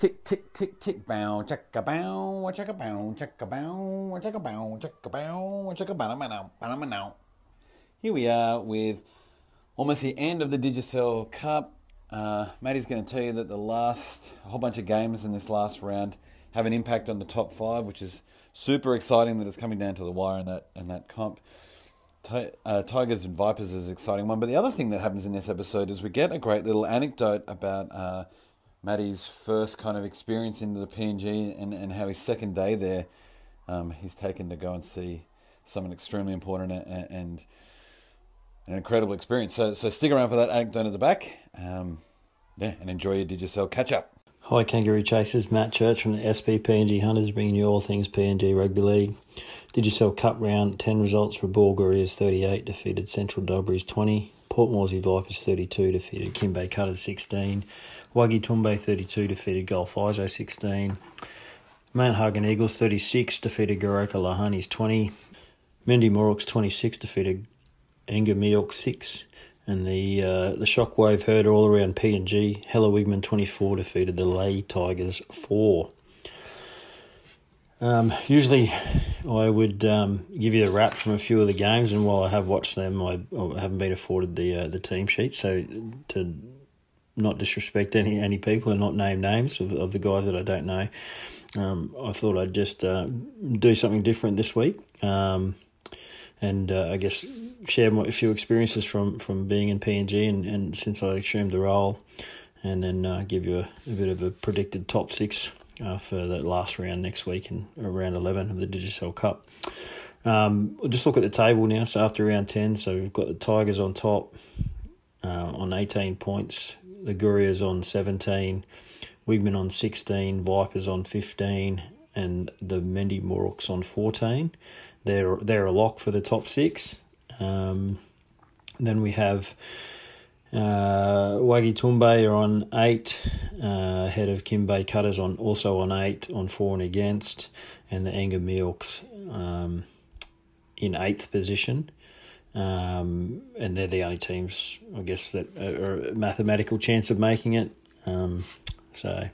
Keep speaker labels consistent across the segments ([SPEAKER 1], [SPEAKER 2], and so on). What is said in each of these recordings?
[SPEAKER 1] Tick, tick, tick, tick, bow, check a bow, check a bow, check a bow, check a bow, check a bow, check a bow, bow, bow, Here we are with almost the end of the Digicel Cup. Uh, Matty's going to tell you that the last, a whole bunch of games in this last round have an impact on the top five, which is super exciting that it's coming down to the wire in that, in that comp. Uh, Tigers and Vipers is an exciting one. But the other thing that happens in this episode is we get a great little anecdote about uh, Matty's first kind of experience into the PNG and, and how his second day there, um, he's taken to go and see someone extremely important and, and an incredible experience. So, so stick around for that anecdote at the back. Um, yeah, and enjoy your Digicel catch up.
[SPEAKER 2] Hi, Kangaroo Chasers. Matt Church from the SP PNG Hunters bringing you all things PNG Rugby League. Digicel Cup round 10 results Rabaul Gurias 38, defeated Central Dabaris 20. Port Moresby Vipers 32, defeated Kimbe Cutters 16. Waghi Tumbe 32 defeated Gulf Isou 16. Mount Hagen Eagles 36 defeated Goroka Lahanis 20. Mendi Muruks 26 defeated Enga Miok 6. And the uh, the Shockwave herd all around PNG. Hela Wigmen 24 defeated the Lae Tigers 4. Um, usually, I would um, give you a wrap from a few of the games, and while I have watched them, I, I haven't been afforded the uh, the team sheet. So to not disrespect any any people and not name names of, of the guys that I don't know. Um, I thought I'd just uh, do something different this week, um, and uh, I guess share my, a few experiences from, from being in PNG and, and since I assumed the role, and then uh, give you a, a, bit of a predicted top six uh, for the last round next week and round eleven of the Digicel Cup. Um, we'll just look at the table now. So after round ten, so we've got the Tigers on top uh, on eighteen points the Gurias on 17, Wigmen on 16, Vipers on 15, and the Mendi Muruks on 14. They're, they're a lock for the top six. Um, then we have uh, Waghi Tumbe are on eight, uh, head of Kimbe Cutters on also on eight, on four and against, and the Enga Mioks um, in eighth position. Um, and they're the only teams, I guess, that are a mathematical chance of making it. Um, so,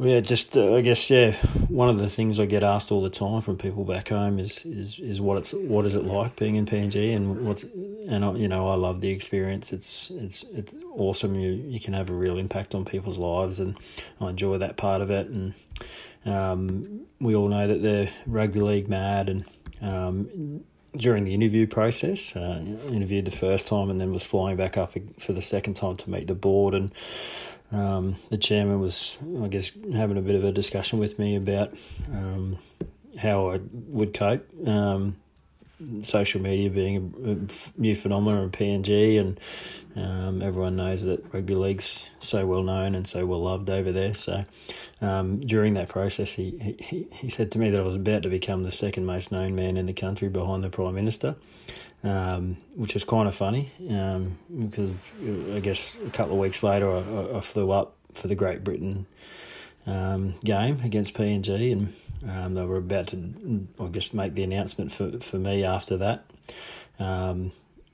[SPEAKER 2] yeah, just uh, I guess yeah, one of the things I get asked all the time from people back home is is is what it's what is it like being in PNG and what's and I, you know I love the experience. It's it's it's awesome. You you can have a real impact on people's lives, and I enjoy that part of it. And um, we all know that they're rugby league mad and. Um, during the interview process. Uh, interviewed the first time and then was flying back up for the second time to meet the board. And um, the chairman was, I guess, having a bit of a discussion with me about um, how I would cope. Social media being a, new phenomenon in PNG, and um, everyone knows that rugby league's so well known and so well loved over there. So um, during that process, he, he he said to me that I was about to become the second most known man in the country behind the prime minister. Um, which was kind of funny um, because I guess a couple of weeks later I, I flew up for the Great Britain um, game against PNG, and um, they were about to, I guess, make the announcement for, for me after that. Um,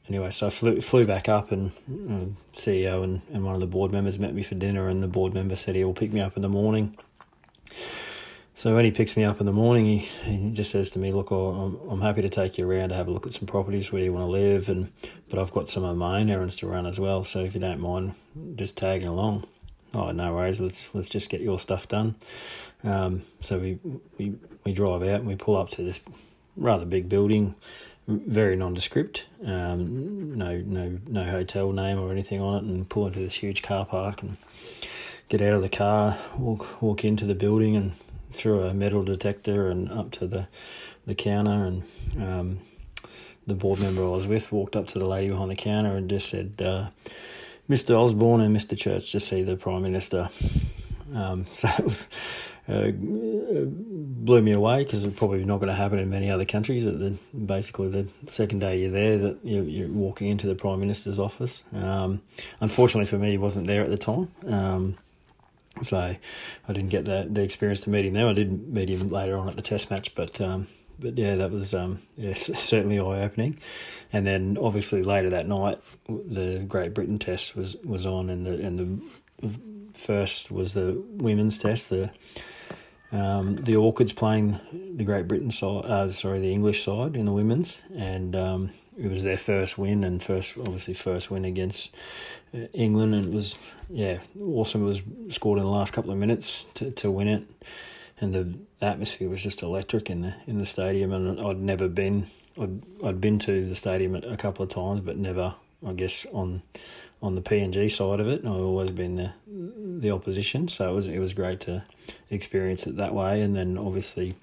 [SPEAKER 2] anyway, so I flew, flew back up, and uh, CEO and, and one of the board members met me for dinner, and the board member said he will pick me up in the morning. So when he picks me up in the morning, he, he just says to me, "Look, I'm, I'm happy to take you around to have a look at some properties where you want to live, and but I've got some of my own errands to run as well. So if you don't mind, just tagging along." Oh no worries, let's let's just get your stuff done. Um, so we we we drive out and we pull up to this rather big building, very nondescript. Um, no no no hotel name or anything on it, and pull into this huge car park and get out of the car, walk walk into the building and through a metal detector and up to the the counter and um, the board member I was with walked up to the lady behind the counter and just said, uh, "Mr. Osborne and Mr. Church to see the Prime Minister." Um, so it was uh, blew me away because it's probably not going to happen in many other countries. The, basically, the second day you're there, that you're, you're walking into the prime minister's office. Um, unfortunately for me, he wasn't there at the time, um, so I didn't get the, the experience to meet him there. I did meet him later on at the test match, but um, but yeah, that was um, yeah, certainly eye opening. And then obviously later that night, the Great Britain test was, was on, and the and the first was the women's test. The um, the Orchids playing the Great Britain side, uh, sorry, the English side in the women's, and um, it was their first win and first, obviously, first win against uh, England, and it was yeah awesome. It was scored in the last couple of minutes to, to win it, and the atmosphere was just electric in the in the stadium. And I'd never been, I'd, I'd been to the stadium a couple of times, but never, I guess, on on the PNG side of it. I've always been the the opposition, so it was it was great to experience it that way. And then obviously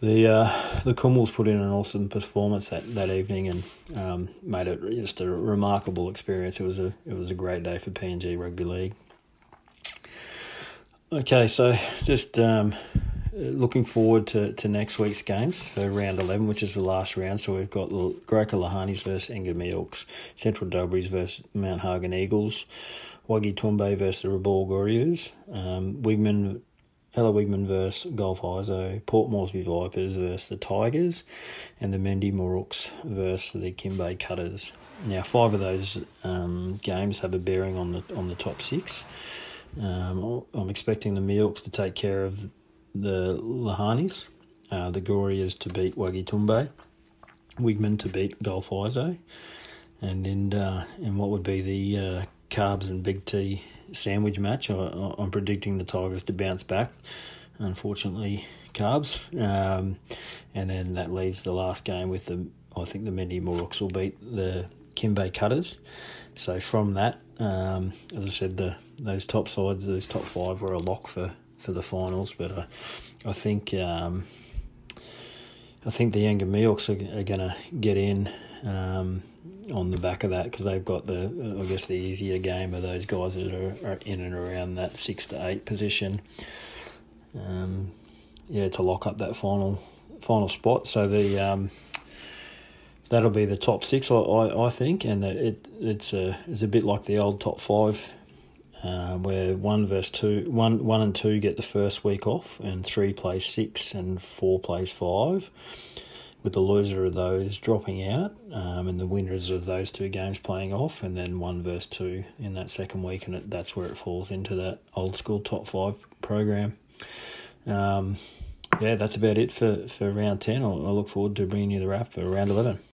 [SPEAKER 2] the uh, the Kumuls put in an awesome performance that, that evening and um, made it just a remarkable experience. It was a it was a great day for PNG Rugby League. Okay, so just um, looking forward to, to next week's games for round 11, which is the last round. So we've got Goroka Lahanis versus Enga Mioks, Central Dabaris versus Mount Hagen Eagles, Waghi Tumbe versus the Rabaul Gurias, um, Wigmen, Hela Wigmen versus Gulf Isou, Port Moresby Vipers versus the Tigers, and the Mendi Muruks versus the Kimbe Cutters. Now, five of those um, games have a bearing on the on the top six. Um, I'm expecting the Mioks to take care of the Lahanis, uh, the Gurias to beat Waghi Tumbe, Wigmen to beat Gulf Isou, and in uh, in what would be the uh, Carbs and Big T sandwich match, I, am predicting the Tigers to bounce back. Unfortunately, Carbs, um, and then that leaves the last game with the I think the Mendi Muruks will beat the Kimbe Cutters. So from that, um, as I said, the those top sides, those top five were a lock for for the finals. But I, I think um, I think the Enga Mioks are, are going to get in um, on the back of that because they've got the I guess the easier game of those guys that are, are in and around that six to eight position. Um, yeah, to lock up that final final spot. So the um, that'll be the top six, I, I, I think, and it it's a it's a bit like the old top five uh, where one verse two, one, one and two get the first week off, and three plays six, and four plays five, with the loser of those dropping out, um, and the winners of those two games playing off, and then one verse two in that second week, and it, that's where it falls into that old school top five program. Um, yeah, that's about it for, for round 10. I'll, I look forward to bringing you the wrap for round 11.